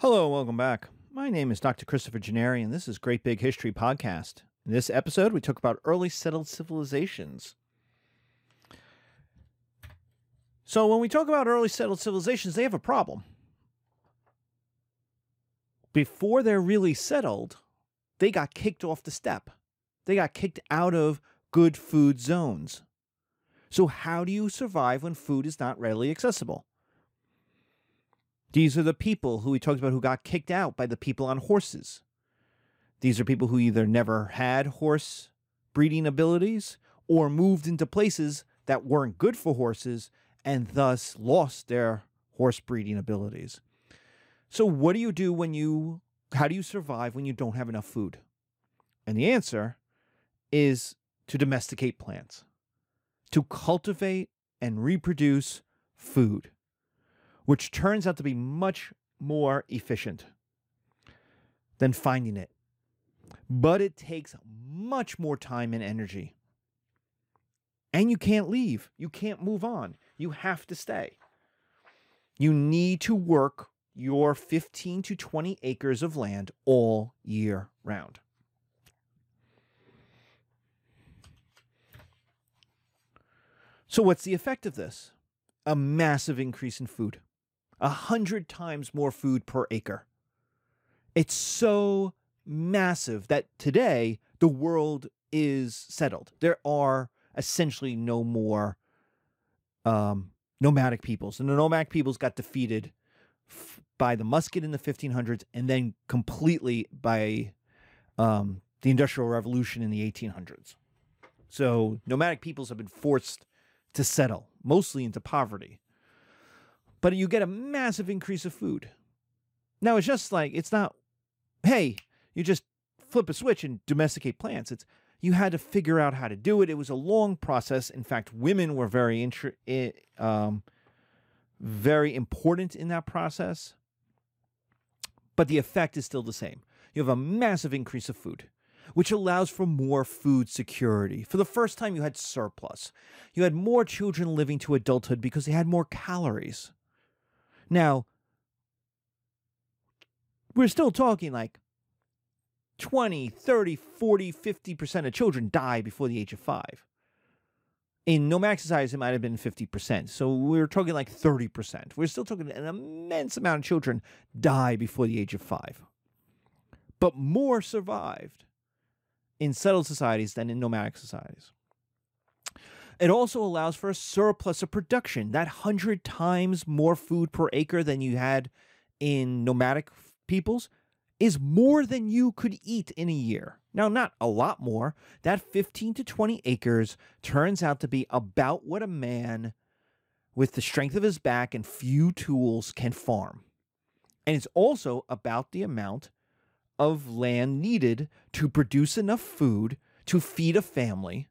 Hello, welcome back. My name is Dr. Christopher Gennari, and this is Great Big History Podcast. In this episode, we talk about early settled civilizations. So, when we talk about early settled civilizations, they have a problem. Before they're really settled, they got kicked off the steppe. They got kicked out of good food zones. So, how do you survive when food is not readily accessible? These are the people who we talked about who got kicked out by the people on horses. These are people who either never had horse breeding abilities or moved into places that weren't good for horses and thus lost their horse breeding abilities. So, what do you do when you, how do you survive when you don't have enough food? And the answer is to domesticate plants, to cultivate and reproduce food which turns out to be much more efficient than finding it. But it takes much more time and energy. And you can't leave. You can't move on. You have to stay. You need to work your 15 to 20 acres of land all year round. So, what's the effect of this? A massive increase in food a hundred times more food per acre. It's so massive that today the world is settled. There are essentially no more um, nomadic peoples, and the nomadic peoples got defeated f- by the musket in the 1500s, and then completely by um, the Industrial Revolution in the 1800s. So nomadic peoples have been forced to settle, mostly into poverty but you get a massive increase of food. Now it's just like it's not, hey, you just flip a switch and domesticate plants. It's you had to figure out how to do it. It was a long process. In fact, women were very um, very important in that process. But the effect is still the same. You have a massive increase of food, which allows for more food security. For the first time, you had surplus. You had more children living to adulthood because they had more calories. Now, we're still talking like 20, 30, 40, 50% of children die before the age of five. In nomadic societies, it might have been 50%. So we're talking like 30%. We're still talking an immense amount of children die before the age of five. But more survived in settled societies than in nomadic societies. It also allows for a surplus of production, that 100 times more food per acre than you had in nomadic peoples is more than you could eat in a year. Now, not a lot more. That 15 to 20 acres turns out to be about what a man with the strength of his back and few tools can farm. And it's also about the amount of land needed to produce enough food to feed a family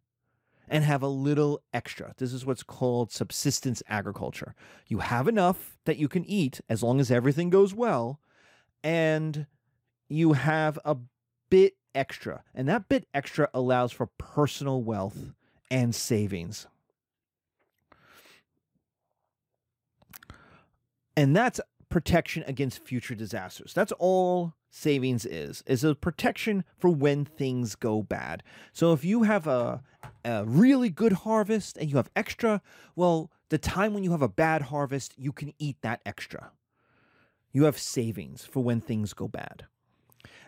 and have a little extra. This is what's called subsistence agriculture. You have enough that you can eat as long as everything goes well, and you have a bit extra. And that bit extra allows for personal wealth and savings. And that's protection against future disasters. That's all savings is is a protection for when things go bad. So if you have a, a really good harvest and you have extra, well, the time when you have a bad harvest, you can eat that extra. You have savings for when things go bad.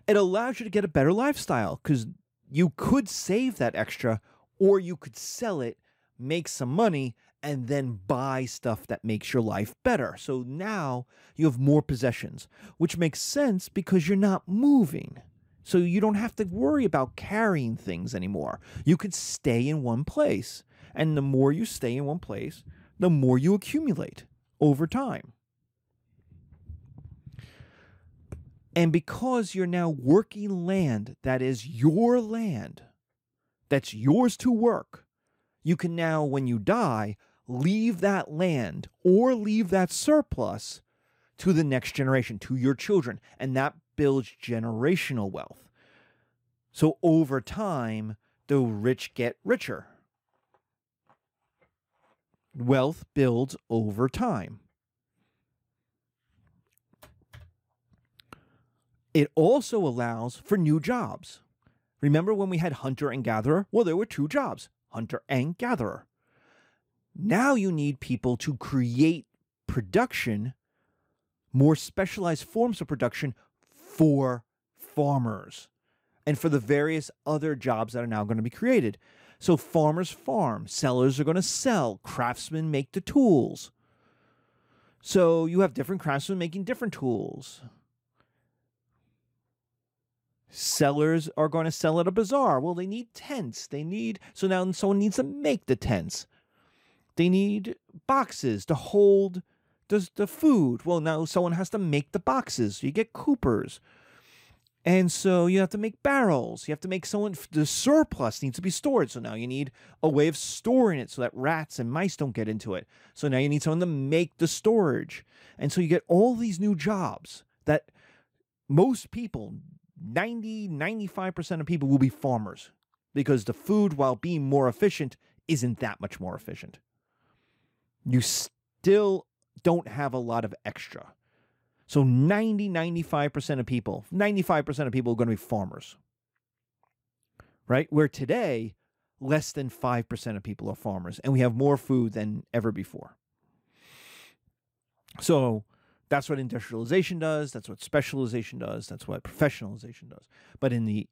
It allows you to get a better lifestyle because you could save that extra or you could sell it, make some money, and then buy stuff that makes your life better. So now you have more possessions, which makes sense because you're not moving. So you don't have to worry about carrying things anymore. You can stay in one place. And the more you stay in one place, the more you accumulate over time. And because you're now working land that is your land, that's yours to work, you can now, when you die, leave that land or leave that surplus to the next generation, to your children. And that builds generational wealth. So over time, the rich get richer. Wealth builds over time. It also allows for new jobs. Remember when we had hunter and gatherer? Well, there were two jobs hunter and gatherer. Now you need people to create production, more specialized forms of production for farmers and for the various other jobs that are now going to be created. So farmers farm, sellers are going to sell, craftsmen make the tools. So you have different craftsmen making different tools. Sellers are going to sell at a bazaar. Well, they need tents. They need so now someone needs to make the tents. They need boxes to hold the, the food. Well, now someone has to make the boxes. You get coopers. And so you have to make barrels. You have to make someone, the surplus needs to be stored. So now you need a way of storing it so that rats and mice don't get into it. So now you need someone to make the storage. And so you get all these new jobs that most people, 90, 95% of people will be farmers because the food, while being more efficient, isn't that much more efficient. You still don't have a lot of extra. So 90, 95% of people, 95% of people are going to be farmers. Right? Where today, less than 5% of people are farmers, and we have more food than ever before. So that's what industrialization does. That's what specialization does. That's what professionalization does. But in the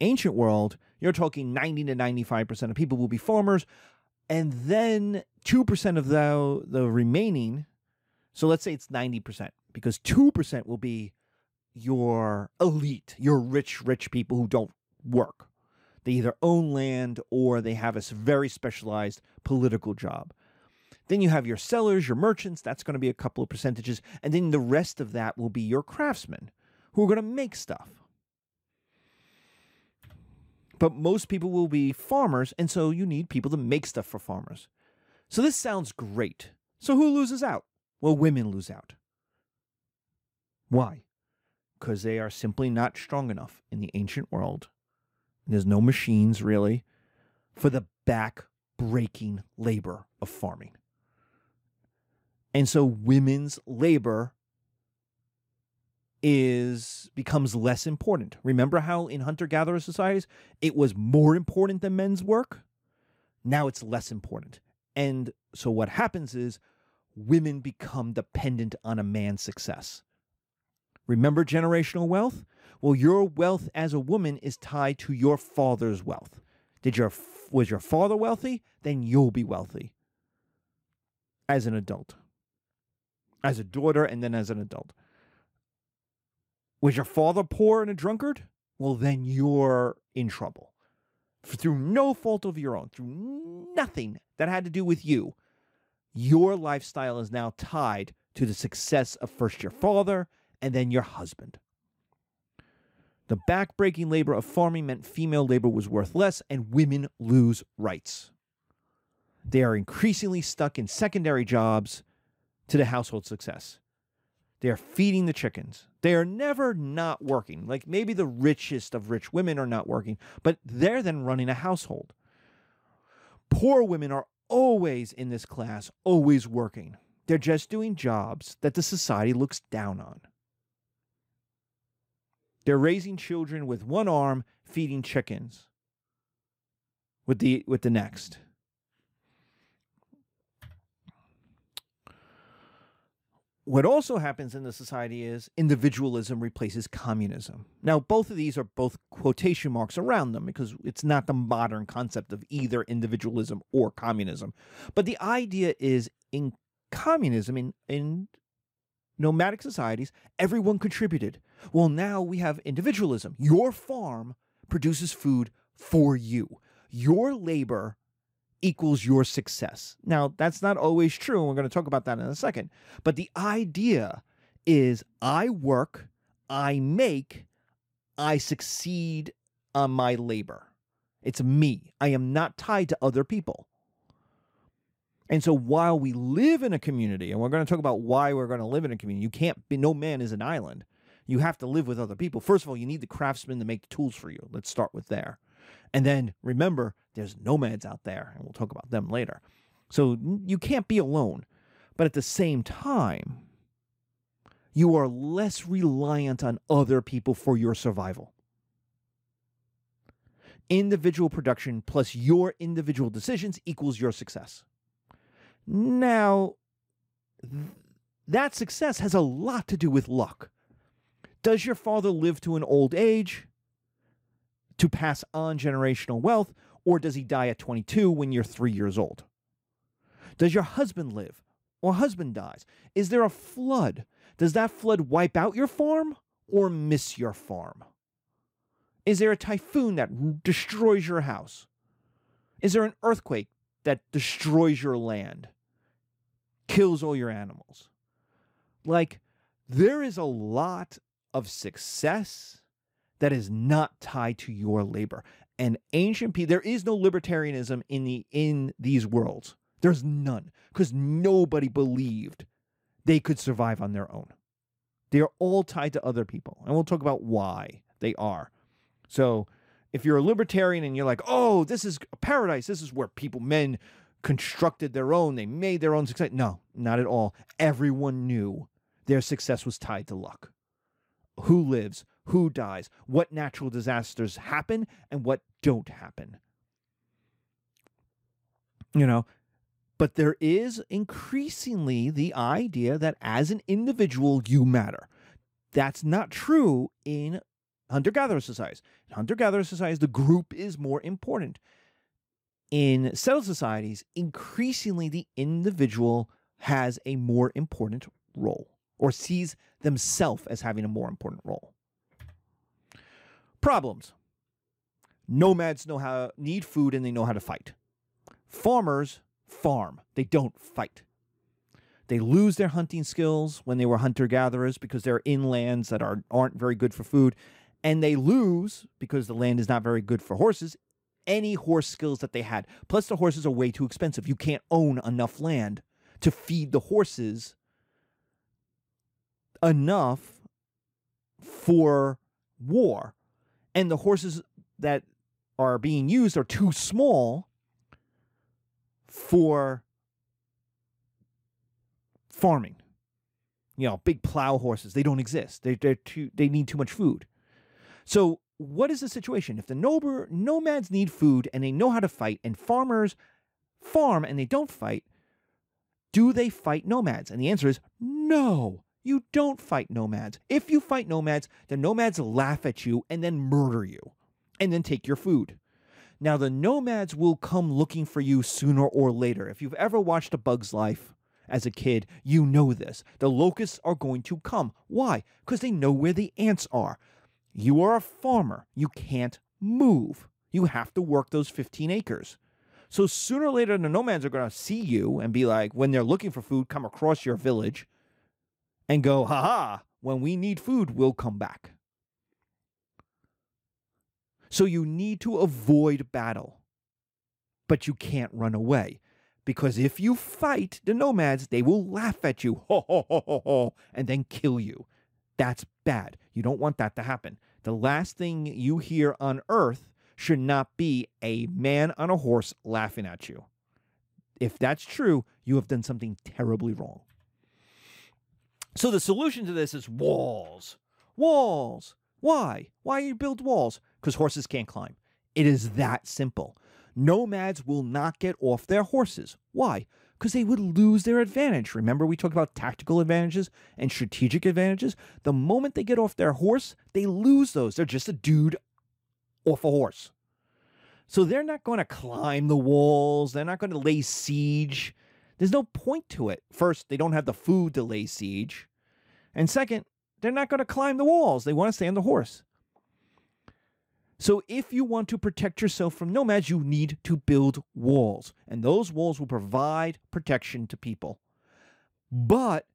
ancient world, you're talking 90 to 95% of people will be farmers. And then 2% of the, the remaining, so let's say it's 90% because 2% will be your elite, your rich, rich people who don't work. They either own land or they have a very specialized political job. Then you have your sellers, your merchants, that's going to be a couple of percentages. And then the rest of that will be your craftsmen who are going to make stuff. But most people will be farmers, and so you need people to make stuff for farmers. So this sounds great. So who loses out? Well, women lose out. Why? Because they are simply not strong enough in the ancient world. There's no machines really for the back breaking labor of farming. And so women's labor is becomes less important. Remember how in hunter gatherer societies it was more important than men's work? Now it's less important. And so what happens is women become dependent on a man's success. Remember generational wealth? Well, your wealth as a woman is tied to your father's wealth. Did your was your father wealthy? Then you'll be wealthy as an adult. As a daughter and then as an adult. Was your father poor and a drunkard? Well, then you're in trouble. Through no fault of your own, through nothing that had to do with you, your lifestyle is now tied to the success of first your father and then your husband. The backbreaking labor of farming meant female labor was worth less and women lose rights. They are increasingly stuck in secondary jobs to the household success. They are feeding the chickens. They are never not working. Like maybe the richest of rich women are not working, but they're then running a household. Poor women are always in this class, always working. They're just doing jobs that the society looks down on. They're raising children with one arm, feeding chickens with the with the next. What also happens in the society is individualism replaces communism. Now, both of these are both quotation marks around them because it's not the modern concept of either individualism or communism. But the idea is in communism, in, in nomadic societies, everyone contributed. Well, now we have individualism. Your farm produces food for you. Your labor equals your success. Now, that's not always true, and we're going to talk about that in a second. But the idea is I work, I make, I succeed on my labor. It's me. I am not tied to other people. And so while we live in a community, and we're going to talk about why we're going to live in a community, you can't be, no man is an island. You have to live with other people. First of all, you need the craftsmen to make the tools for you. Let's start with there. And then remember, there's nomads out there, and we'll talk about them later. So you can't be alone. But at the same time, you are less reliant on other people for your survival. Individual production plus your individual decisions equals your success. Now, that success has a lot to do with luck. Does your father live to an old age to pass on generational wealth, or does he die at 22 when you're three years old? Does your husband live or husband dies? Is there a flood? Does that flood wipe out your farm or miss your farm? Is there a typhoon that destroys your house? Is there an earthquake that destroys your land, kills all your animals? Like, there is a lot of success that is not tied to your labor. And ancient people, there is no libertarianism in the in these worlds. There's none because nobody believed they could survive on their own. They are all tied to other people, and we'll talk about why they are. So, if you're a libertarian and you're like, "Oh, this is a paradise. This is where people, men, constructed their own. They made their own success." No, not at all. Everyone knew their success was tied to luck. Who lives? Who dies? What natural disasters happen and what don't happen? You know, but there is increasingly the idea that as an individual, you matter. That's not true in hunter gatherer societies. In hunter gatherer societies, the group is more important. In settled societies, increasingly the individual has a more important role or sees themselves as having a more important role. Problems. Nomads know how need food and they know how to fight. Farmers farm. They don't fight. They lose their hunting skills when they were hunter gatherers because they're in lands that are aren't very good for food, and they lose because the land is not very good for horses any horse skills that they had. Plus the horses are way too expensive. You can't own enough land to feed the horses enough for war. And the horses that are being used are too small for farming. You know, big plow horses, they don't exist. They, they're too, they need too much food. So, what is the situation? If the nober, nomads need food and they know how to fight, and farmers farm and they don't fight, do they fight nomads? And the answer is no. You don't fight nomads. If you fight nomads, the nomads laugh at you and then murder you and then take your food. Now, the nomads will come looking for you sooner or later. If you've ever watched A Bug's Life as a kid, you know this. The locusts are going to come. Why? Because they know where the ants are. You are a farmer. You can't move. You have to work those 15 acres. So sooner or later, the nomads are going to see you and be like, when they're looking for food, come across your village and go, haha, when we need food, we'll come back. So you need to avoid battle, but you can't run away. Because if you fight the nomads, they will laugh at you, ho, ho, ho, ho, ho, and then kill you. That's bad. You don't want that to happen. The last thing you hear on earth should not be a man on a horse laughing at you. If that's true, you have done something terribly wrong. So the solution to this is walls. Walls. Why? Why you build walls? Because horses can't climb. It is that simple. Nomads will not get off their horses. Why? Because they would lose their advantage. Remember, we talked about tactical advantages and strategic advantages? The moment they get off their horse, they lose those. They're just a dude off a horse. So they're not going to climb the walls, they're not going to lay siege. There's no point to it. First, they don't have the food to lay siege. And second, they're not going to climb the walls. They want to stay on the horse. So, if you want to protect yourself from nomads, you need to build walls. And those walls will provide protection to people. But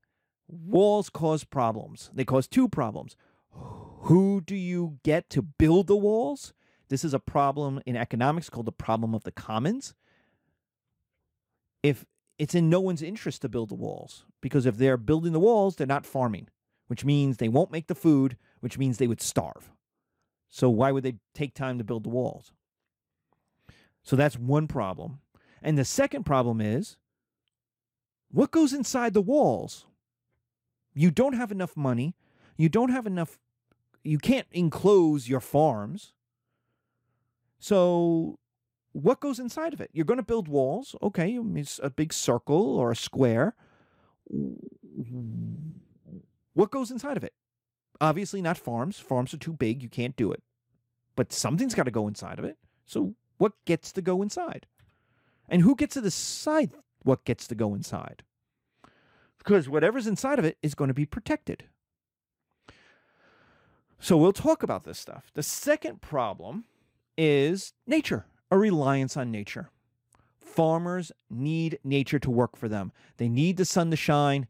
walls cause problems. They cause two problems. Who do you get to build the walls? This is a problem in economics called the problem of the commons. If it's in no one's interest to build the walls because if they're building the walls, they're not farming, which means they won't make the food, which means they would starve. So why would they take time to build the walls? So that's one problem. And the second problem is what goes inside the walls? You don't have enough money. You don't have enough. You can't enclose your farms. So, what goes inside of it? You're going to build walls. Okay, it's a big circle or a square. What goes inside of it? Obviously, not farms. Farms are too big. You can't do it. But something's got to go inside of it. So, what gets to go inside? And who gets to decide what gets to go inside? Because whatever's inside of it is going to be protected. So, we'll talk about this stuff. The second problem is nature, a reliance on nature. Farmers need nature to work for them. They need the sun to shine,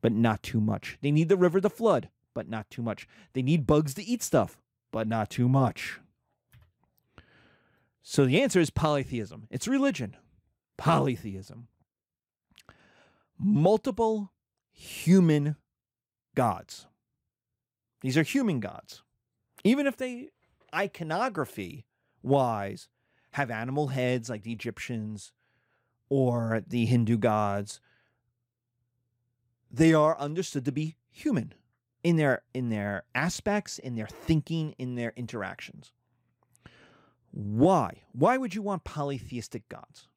but not too much. They need the river to flood, but not too much. They need bugs to eat stuff, but not too much. So the answer is polytheism. It's religion. Polytheism. Multiple human gods. These are human gods. Even if they, iconography wise, have animal heads like the Egyptians or the Hindu gods, they are understood to be human in their in their aspects, in their thinking, in their interactions. Why? Why would you want polytheistic gods?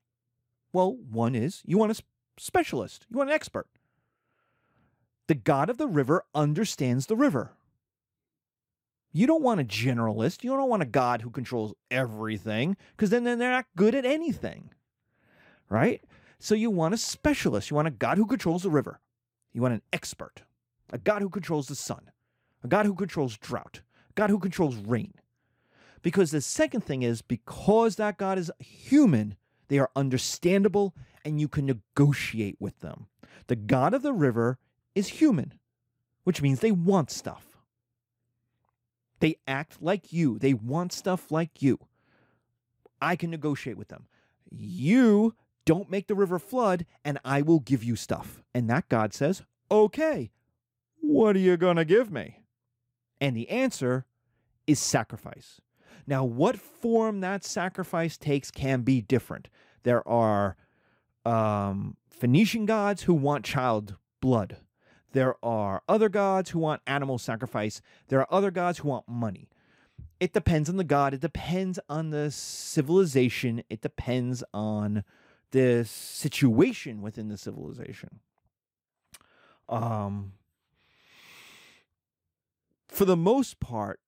Well, one is you want a specialist, you want an expert. The god of the river understands the river. You don't want a generalist. You don't want a god who controls everything because then then they're not good at anything. Right? So you want a specialist. You want a god who controls the river. You want an expert, a god who controls the sun, a god who controls drought, a god who controls rain. Because the second thing is because that God is human, they are understandable and you can negotiate with them. The God of the river is human, which means they want stuff. They act like you, they want stuff like you. I can negotiate with them. You don't make the river flood, and I will give you stuff. And that God says, Okay, what are you going to give me? And the answer is sacrifice. Now, what form that sacrifice takes can be different. There are um, Phoenician gods who want child blood. There are other gods who want animal sacrifice. There are other gods who want money. It depends on the god. It depends on the civilization. It depends on the situation within the civilization. Um, for the most part,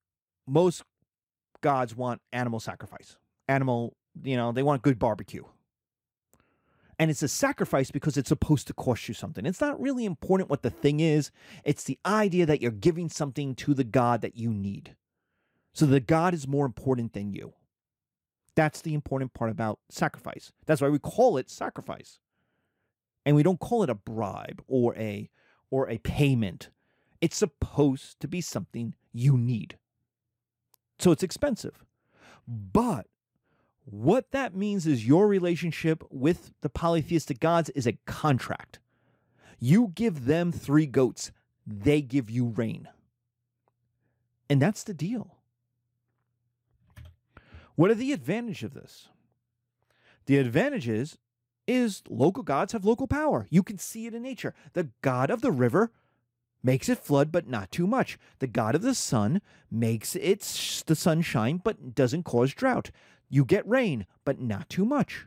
most gods want animal sacrifice. Animal, you know, they want good barbecue. And it's a sacrifice because it's supposed to cost you something. It's not really important what the thing is, it's the idea that you're giving something to the God that you need. So the God is more important than you. That's the important part about sacrifice. That's why we call it sacrifice. And we don't call it a bribe or a or a payment. It's supposed to be something you need. So it's expensive. But what that means is your relationship with the polytheistic gods is a contract. You give them three goats, they give you rain. And that's the deal. What are the advantages of this? The advantages is is local gods have local power. You can see it in nature. The god of the river makes it flood, but not too much. The god of the sun makes it the sun shine, but doesn't cause drought. You get rain, but not too much.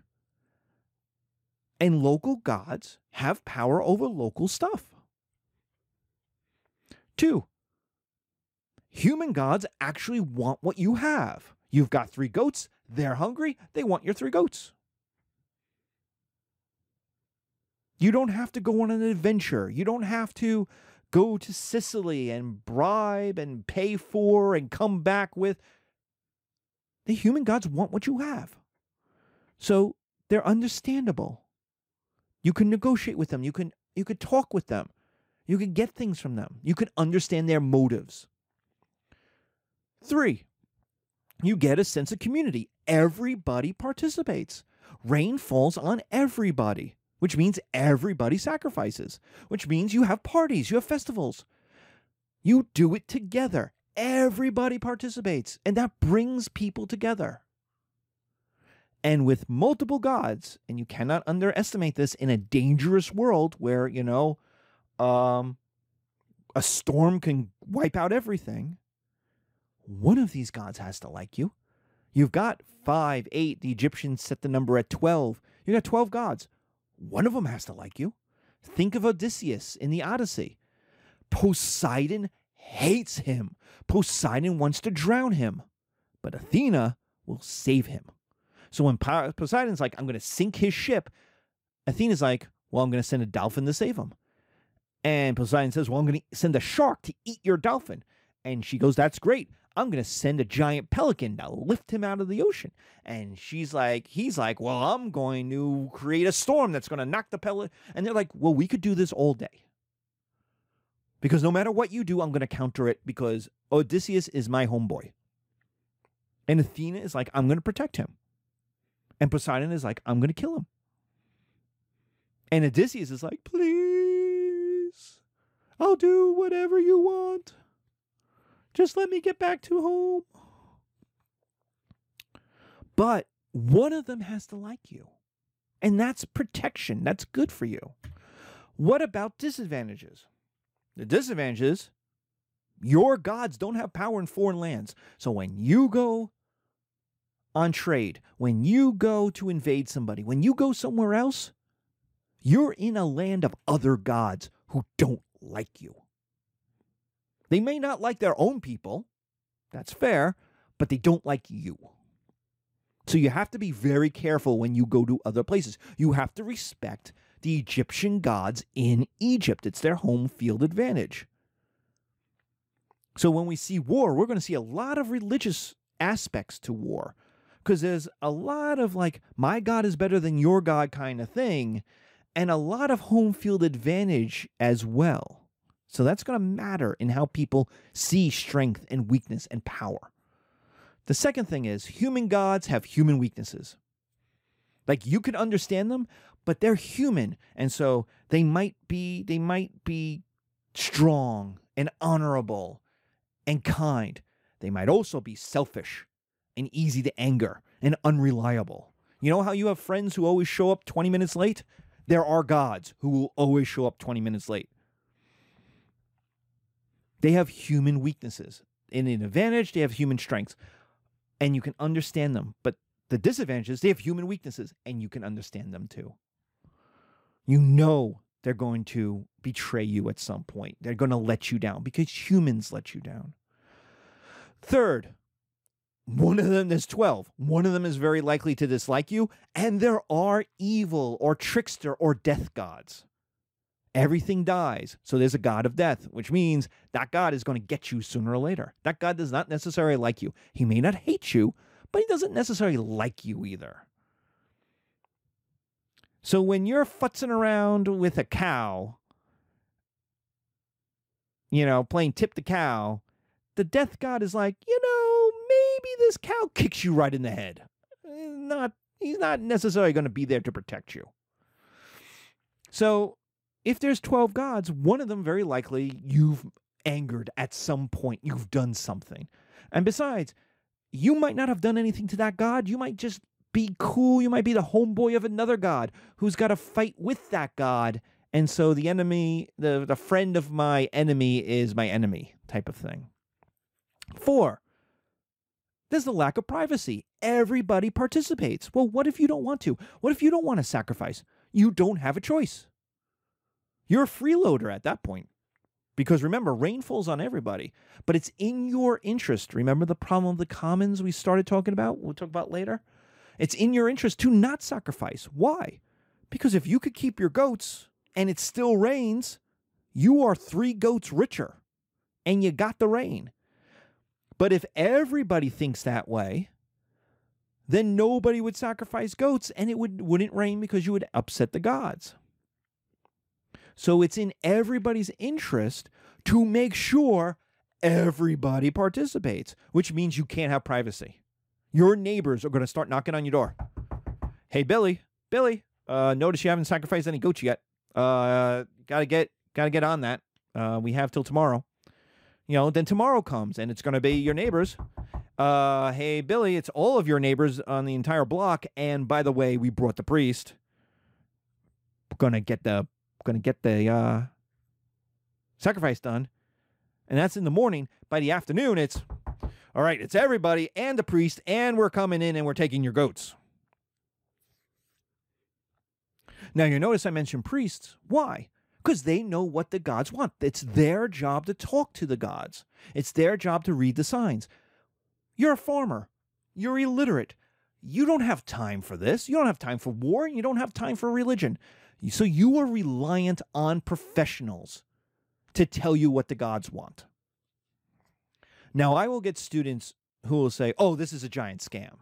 And local gods have power over local stuff. Two, human gods actually want what you have. You've got three goats, they're hungry, they want your three goats. You don't have to go on an adventure. You don't have to go to Sicily and bribe and pay for and come back with. The human gods want what you have. So they're understandable. You can negotiate with them. You can you could talk with them. You can get things from them. You can understand their motives. 3. You get a sense of community. Everybody participates. Rain falls on everybody which means everybody sacrifices, which means you have parties, you have festivals. You do it together. Everybody participates, and that brings people together. And with multiple gods, and you cannot underestimate this in a dangerous world where, you know, um, a storm can wipe out everything. One of these gods has to like you. You've got five, eight. The Egyptians set the number at 12. You've got 12 gods. One of them has to like you. Think of Odysseus in the Odyssey. Poseidon hates him. Poseidon wants to drown him, but Athena will save him. So when Poseidon's like, I'm going to sink his ship, Athena's like, Well, I'm going to send a dolphin to save him. And Poseidon says, Well, I'm going to send a shark to eat your dolphin. And she goes, That's great. I'm going to send a giant pelican to lift him out of the ocean. And she's like, He's like, Well, I'm going to create a storm that's going to knock the pelican. And they're like, Well, we could do this all day. Because no matter what you do, I'm going to counter it because Odysseus is my homeboy. And Athena is like, I'm going to protect him. And Poseidon is like, I'm going to kill him. And Odysseus is like, please, I'll do whatever you want. Just let me get back to home. But one of them has to like you. And that's protection. That's good for you. What about disadvantages? The disadvantage is your gods don't have power in foreign lands. So when you go on trade, when you go to invade somebody, when you go somewhere else, you're in a land of other gods who don't like you. They may not like their own people, that's fair, but they don't like you. So you have to be very careful when you go to other places. You have to respect the Egyptian gods in Egypt. It's their home field advantage. So when we see war, we're going to see a lot of religious aspects to war because there's a lot of like, my God is better than your God kind of thing, and a lot of home field advantage as well. So that's going to matter in how people see strength and weakness and power. The second thing is human gods have human weaknesses. Like you can understand them, but they're human. And so they might be they might be strong and honorable and kind. They might also be selfish and easy to anger and unreliable. You know how you have friends who always show up 20 minutes late? There are gods who will always show up 20 minutes late. They have human weaknesses. In an advantage, they have human strengths. And you can understand them. But the disadvantage is they have human weaknesses, and you can understand them too. You know they're going to betray you at some point. They're going to let you down because humans let you down. Third, one of them is 12. One of them is very likely to dislike you, and there are evil or trickster or death gods. Everything dies. So there's a god of death, which means that god is going to get you sooner or later. That god does not necessarily like you. He may not hate you, but he doesn't necessarily like you either. So when you're futzing around with a cow, you know, playing tip the cow, the death god is like, you know, maybe this cow kicks you right in the head. Not he's not necessarily going to be there to protect you. So, if there's 12 gods, one of them very likely you've angered at some point. You've done something. And besides, you might not have done anything to that god. You might just be cool. You might be the homeboy of another god who's got to fight with that god. And so the enemy, the, the friend of my enemy is my enemy type of thing. Four, there's the lack of privacy. Everybody participates. Well, what if you don't want to? What if you don't want to sacrifice? You don't have a choice. You're a freeloader at that point. Because remember, rain falls on everybody, but it's in your interest. Remember the problem of the commons we started talking about? We'll talk about later. It's in your interest to not sacrifice. Why? Because if you could keep your goats and it still rains, you are three goats richer and you got the rain. But if everybody thinks that way, then nobody would sacrifice goats and it would, wouldn't rain because you would upset the gods. So it's in everybody's interest to make sure everybody participates, which means you can't have privacy. Your neighbors are going to start knocking on your door. Hey, Billy, Billy, uh, notice you haven't sacrificed any goats yet. Uh, gotta get, gotta get on that. Uh, we have till tomorrow you know, then tomorrow comes and it's going to be your neighbors. Uh, hey, Billy, it's all of your neighbors on the entire block. And by the way, we brought the priest. Gonna get the gonna get the uh, sacrifice done. And that's in the morning. By the afternoon, it's all right, it's everybody and the priest, and we're coming in and we're taking your goats. Now, you notice I mentioned priests. Why? Because they know what the gods want. It's their job to talk to the gods, it's their job to read the signs. You're a farmer, you're illiterate. You don't have time for this. You don't have time for war. You don't have time for religion. So you are reliant on professionals to tell you what the gods want. Now, I will get students who will say, oh, this is a giant scam.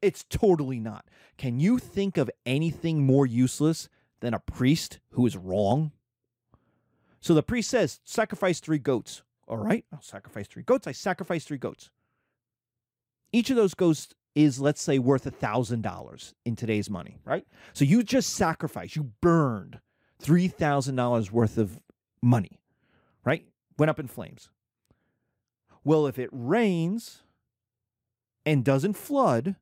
It's totally not. Can you think of anything more useless than a priest who is wrong? So the priest says, sacrifice three goats. All right, I'll sacrifice three goats. I sacrifice three goats. Each of those goats is, let's say, worth a $1,000 in today's money, right? So you just sacrificed, you burned $3,000 worth of money, right? Went up in flames. Well, if it rains and doesn't flood,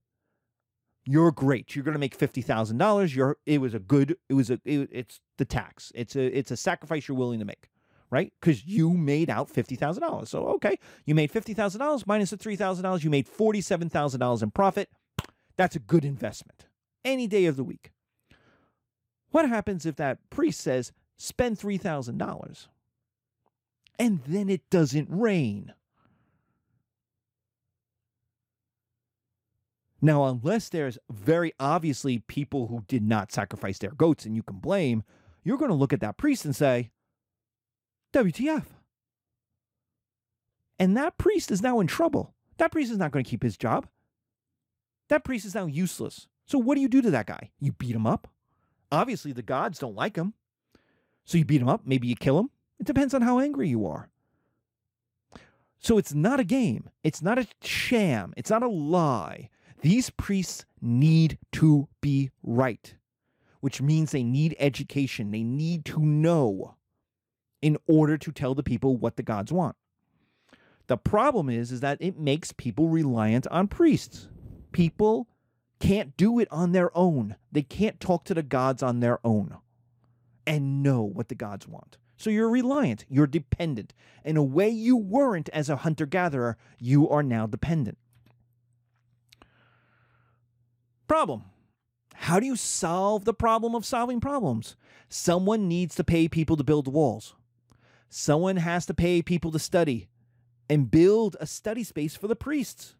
you're great. You're going to make fifty thousand dollars. You're it was a good. It was a. It, it's the tax. It's a. It's a sacrifice you're willing to make, right? Because you made out fifty thousand dollars. So okay, you made fifty thousand dollars minus the three thousand dollars. You made forty seven thousand dollars in profit. That's a good investment. Any day of the week. What happens if that priest says spend three thousand dollars, and then it doesn't rain? Now, unless there's very obviously people who did not sacrifice their goats and you can blame, you're going to look at that priest and say, WTF. And that priest is now in trouble. That priest is not going to keep his job. That priest is now useless. So, what do you do to that guy? You beat him up. Obviously, the gods don't like him. So, you beat him up. Maybe you kill him. It depends on how angry you are. So, it's not a game. It's not a sham. It's not a lie. These priests need to be right, which means they need education. They need to know in order to tell the people what the gods want. The problem is, is that it makes people reliant on priests. People can't do it on their own. They can't talk to the gods on their own and know what the gods want. So you're reliant, you're dependent. In a way you weren't as a hunter gatherer, you are now dependent. Problem. How do you solve the problem of solving problems? Someone needs to pay people to build walls. Someone has to pay people to study and build a study space for the priests.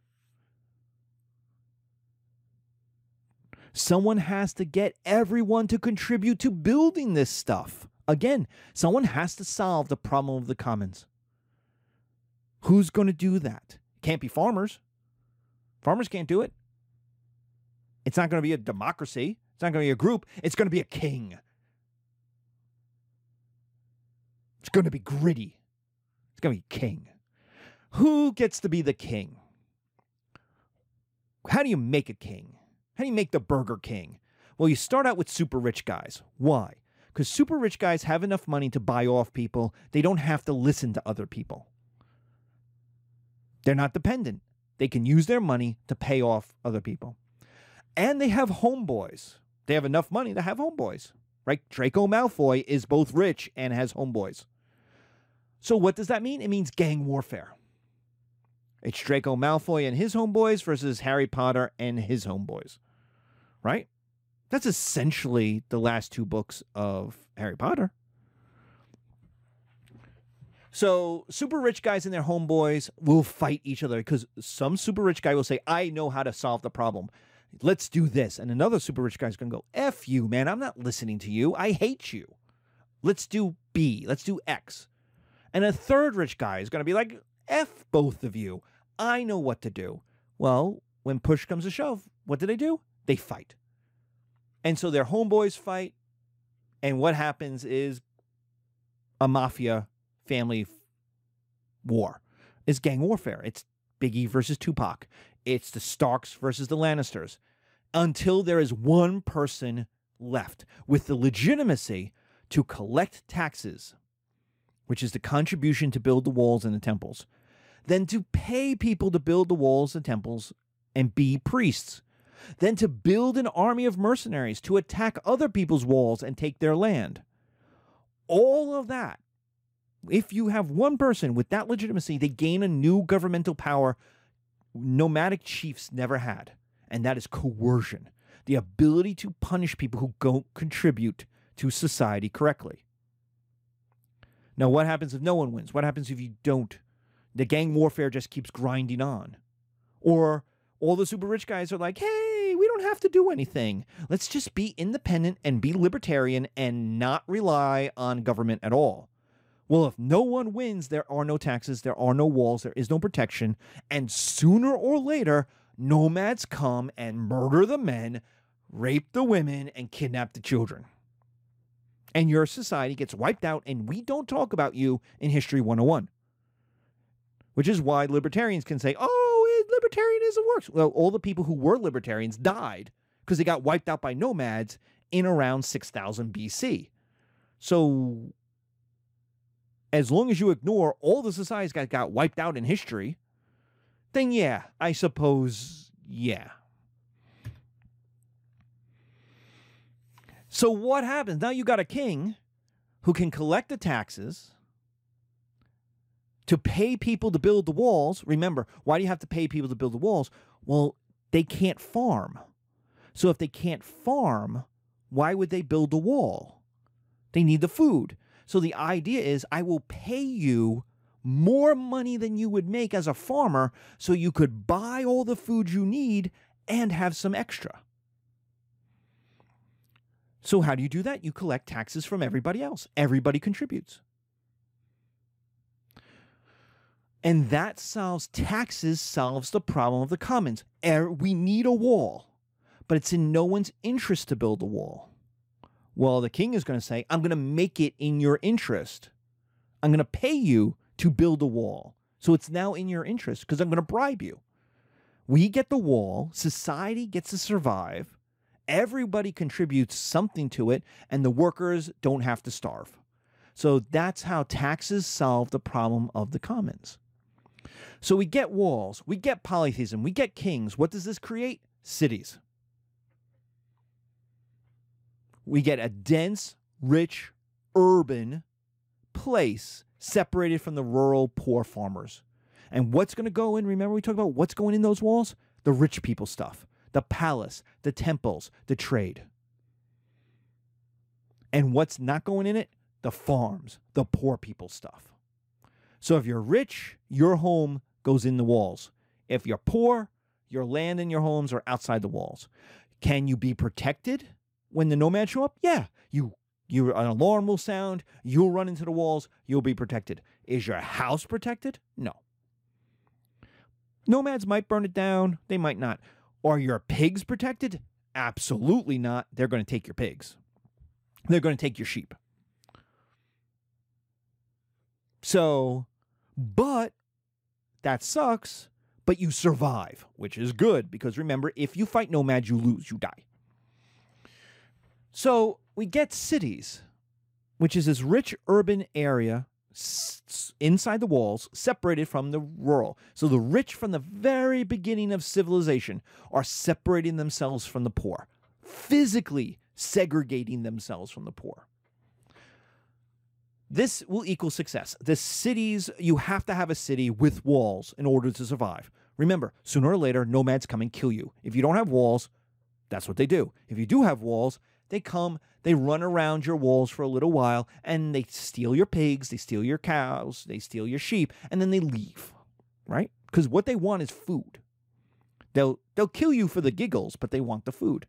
Someone has to get everyone to contribute to building this stuff. Again, someone has to solve the problem of the commons. Who's going to do that? Can't be farmers. Farmers can't do it. It's not going to be a democracy. It's not going to be a group. It's going to be a king. It's going to be gritty. It's going to be king. Who gets to be the king? How do you make a king? How do you make the Burger King? Well, you start out with super rich guys. Why? Because super rich guys have enough money to buy off people. They don't have to listen to other people. They're not dependent. They can use their money to pay off other people and they have homeboys. They have enough money to have homeboys, right? Draco Malfoy is both rich and has homeboys. So what does that mean? It means gang warfare. It's Draco Malfoy and his homeboys versus Harry Potter and his homeboys, right? That's essentially the last two books of Harry Potter. So super rich guys and their homeboys will fight each other because some super rich guy will say, I know how to solve the problem let's do this. And another super rich guy's going to go, F you, man. I'm not listening to you. I hate you. Let's do B. Let's do X. And a third rich guy is going to be like, F both of you. I know what to do. Well, when push comes to shove, what do they do? They fight. And so their homeboys fight. And what happens is a mafia family war. It's gang warfare. It's Biggie versus Tupac. It's the Starks versus the Lannisters. Until there is one person left with the legitimacy to collect taxes, which is the contribution to build the walls and the temples, then to pay people to build the walls and temples and be priests, then to build an army of mercenaries to attack other people's walls and take their land. All of that if you have one person with that legitimacy, they gain a new governmental power nomadic chiefs never had, and that is coercion the ability to punish people who don't contribute to society correctly. Now, what happens if no one wins? What happens if you don't? The gang warfare just keeps grinding on. Or all the super rich guys are like, hey, we don't have to do anything. Let's just be independent and be libertarian and not rely on government at all. Well, if no one wins, there are no taxes, there are no walls, there is no protection, and sooner or later, nomads come and murder the men, rape the women, and kidnap the children. And your society gets wiped out, and we don't talk about you in History 101. Which is why libertarians can say, oh, libertarianism works. Well, all the people who were libertarians died because they got wiped out by nomads in around 6000 BC. So as long as you ignore all the societies that got wiped out in history, then yeah, I suppose, yeah. So what happens? Now you got a king who can collect the taxes to pay people to build the walls. Remember, why do you have to pay people to build the walls? Well, they can't farm. So if they can't farm, why would they build a wall? They need the food. So the idea is I will pay you more money than you would make as a farmer so you could buy all the food you need and have some extra. So, how do you do that? You collect taxes from everybody else. Everybody contributes. And that solves taxes, solves the problem of the commons. Er, we need a wall, but it's in no one's interest to build a wall. Well, the king is going to say, I'm going to make it in your interest. I'm going to pay you to build a wall. So it's now in your interest because I'm going to bribe you. We get the wall, society gets to survive, everybody contributes something to it, and the workers don't have to starve. So that's how taxes solve the problem of the commons. So we get walls, we get polytheism, we get kings. What does this create? Cities we get a dense, rich, urban place separated from the rural, poor farmers. And what's going to go in? Remember, we talked about what's going in those walls? The rich people stuff, the palace, the temples, the trade. And what's not going in it? The farms, the poor people stuff. So if you're rich, your home goes in the walls. If you're poor, your land and your homes are outside the walls. Can you be protected? When the nomads show up, yeah, you you an alarm will sound, you'll run into the walls, you'll be protected. Is your house protected? No. Nomads might burn it down, they might not. Are your pigs protected? Absolutely not. They're going to take your pigs. They're going to take your sheep. So, but that sucks, but you survive, which is good because remember, if you fight nomads, you lose, you die. So we get cities, which is this rich urban area inside the walls, separated from the rural. So the rich from the very beginning of civilization are separating themselves from the poor, physically segregating themselves from the poor. This will equal success. The cities, you have to have a city with walls in order to survive. Remember, sooner or later, nomads come and kill you. If you don't have walls, that's what they do. If you do have walls, they come, they run around your walls for a little while, and they steal your pigs, they steal your cows, they steal your sheep, and then they leave, right? Because what they want is food. They'll they'll kill you for the giggles, but they want the food.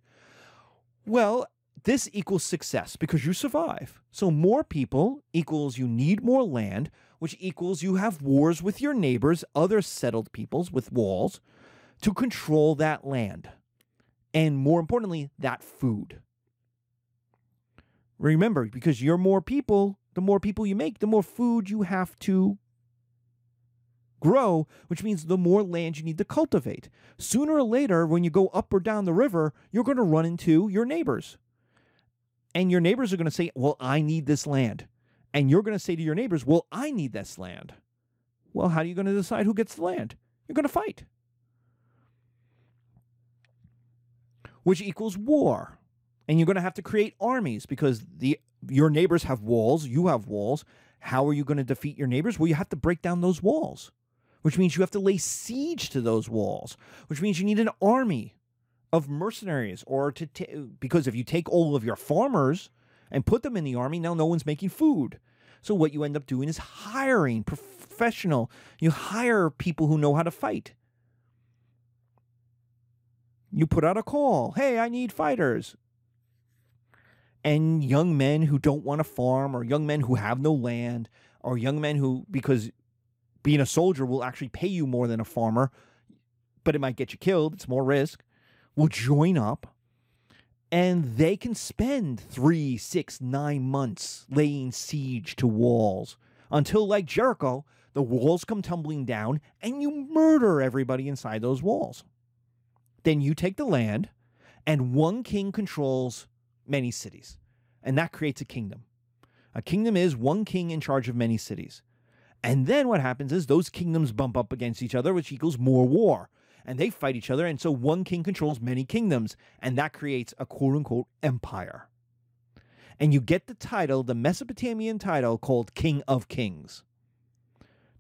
Well, this equals success because you survive. So more people equals you need more land, which equals you have wars with your neighbors, other settled peoples with walls, to control that land. And more importantly, that food. Remember, because you're more people, the more people you make, the more food you have to grow, which means the more land you need to cultivate. Sooner or later, when you go up or down the river, you're going to run into your neighbors. And your neighbors are going to say, Well, I need this land. And you're going to say to your neighbors, Well, I need this land. Well, how are you going to decide who gets the land? You're going to fight. Which equals war and you're going to have to create armies because the your neighbors have walls, you have walls, How are you going to defeat your neighbors? Well, you have to break down those walls, which means you have to lay siege to those walls, which means you need an army of mercenaries or to ta- because if you take all of your farmers and put them in the army, now no one's making food. So what you end up doing is hiring professional. You hire people who know how to fight. You put out a call. Hey, I need fighters. And young men who don't want to farm, or young men who have no land, or young men who, because being a soldier will actually pay you more than a farmer, but it might get you killed, it's more risk, will join up and they can spend three, six, nine months laying siege to walls until, like Jericho, the walls come tumbling down and you murder everybody inside those walls. Then you take the land, and one king controls many cities, and that creates a kingdom. A kingdom is one king in charge of many cities. And then what happens is those kingdoms bump up against each other, which equals more war. And they fight each other. And so one king controls many kingdoms. And that creates a quote unquote empire. And you get the title, the Mesopotamian title called King of Kings.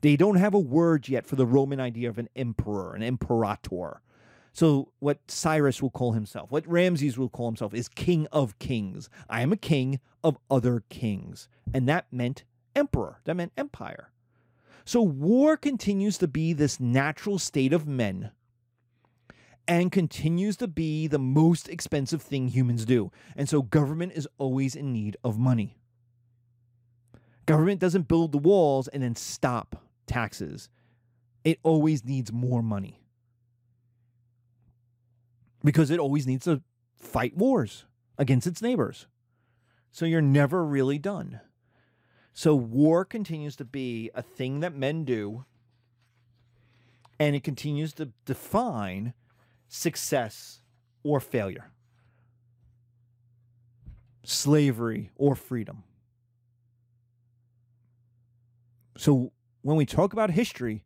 They don't have a word yet for the Roman idea of an emperor, an imperator. So, what Cyrus will call himself, what Ramses will call himself, is king of kings. I am a king of other kings. And that meant emperor, that meant empire. So, war continues to be this natural state of men and continues to be the most expensive thing humans do. And so, government is always in need of money. Government doesn't build the walls and then stop taxes, it always needs more money because it always needs to fight wars against its neighbors. So you're never really done. So war continues to be a thing that men do, and it continues to define success or failure, slavery or freedom. So when we talk about history,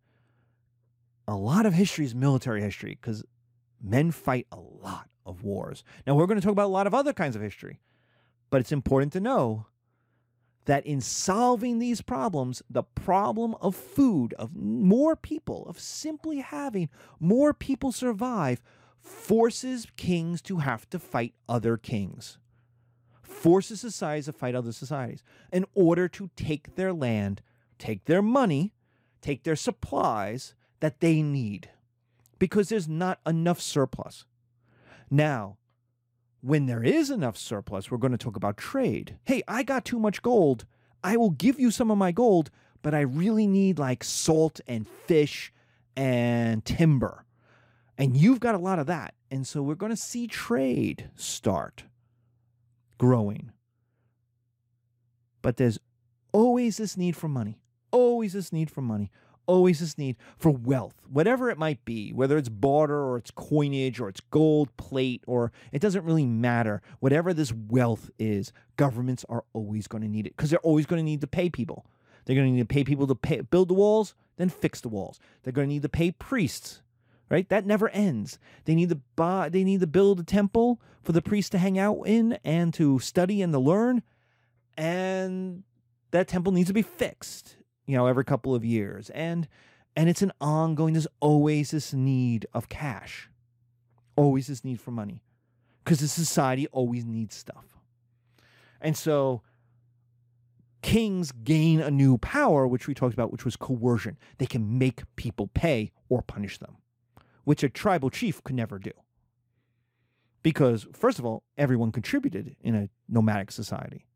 a lot of history is military history because men fight a lot of wars. Now, we're going to talk about a lot of other kinds of history, but it's important to know that in solving these problems, the problem of food, of more people, of simply having more people survive, forces kings to have to fight other kings, forces societies to fight other societies in order to take their land, take their money, take their supplies that they need because there's not enough surplus. Now, when there is enough surplus, we're going to talk about trade. Hey, I got too much gold. I will give you some of my gold, but I really need like salt and fish and timber. And you've got a lot of that. And so we're going to see trade start growing. But there's always this need for money, always this need for money, always this need for wealth, whatever it might be, whether it's barter or it's coinage or it's gold plate or it doesn't really matter. Whatever this wealth is, governments are always going to need it because they're always going to need to pay people. They're going to need to pay people to pay, build the walls, then fix the walls. They're going to need to pay priests, right? That never ends. They need to buy, they need to build a temple for the priests to hang out in and to study and to learn. And that temple needs to be fixed you know, every couple of years. And and it's an ongoing, there's always this need of cash. Always this need for money. Because the society always needs stuff. And so kings gain a new power, which we talked about, which was coercion. They can make people pay or punish them, which a tribal chief could never do. Because, first of all, everyone contributed in a nomadic society.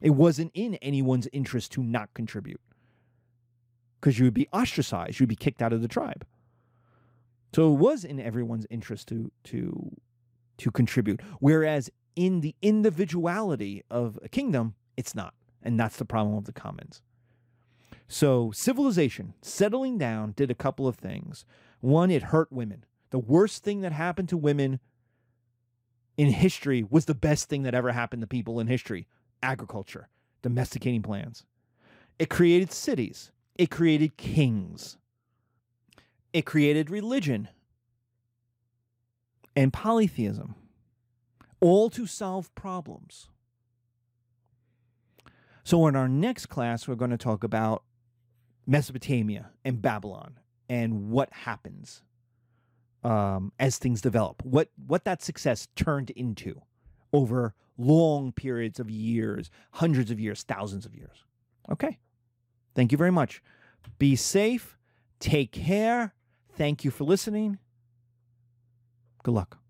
It wasn't in anyone's interest to not contribute because you would be ostracized, you'd be kicked out of the tribe. So it was in everyone's interest to to to contribute. Whereas in the individuality of a kingdom, it's not. And that's the problem of the commons. So civilization, settling down, did a couple of things. One, it hurt women. The worst thing that happened to women in history was the best thing that ever happened to people in history agriculture, domesticating plants. It created cities. It created kings. It created religion and polytheism, all to solve problems. So, in our next class, we're going to talk about Mesopotamia and Babylon and what happens um, as things develop, what, what that success turned into over long periods of years, hundreds of years, thousands of years. Okay. Thank you very much. Be safe. Take care. Thank you for listening. Good luck.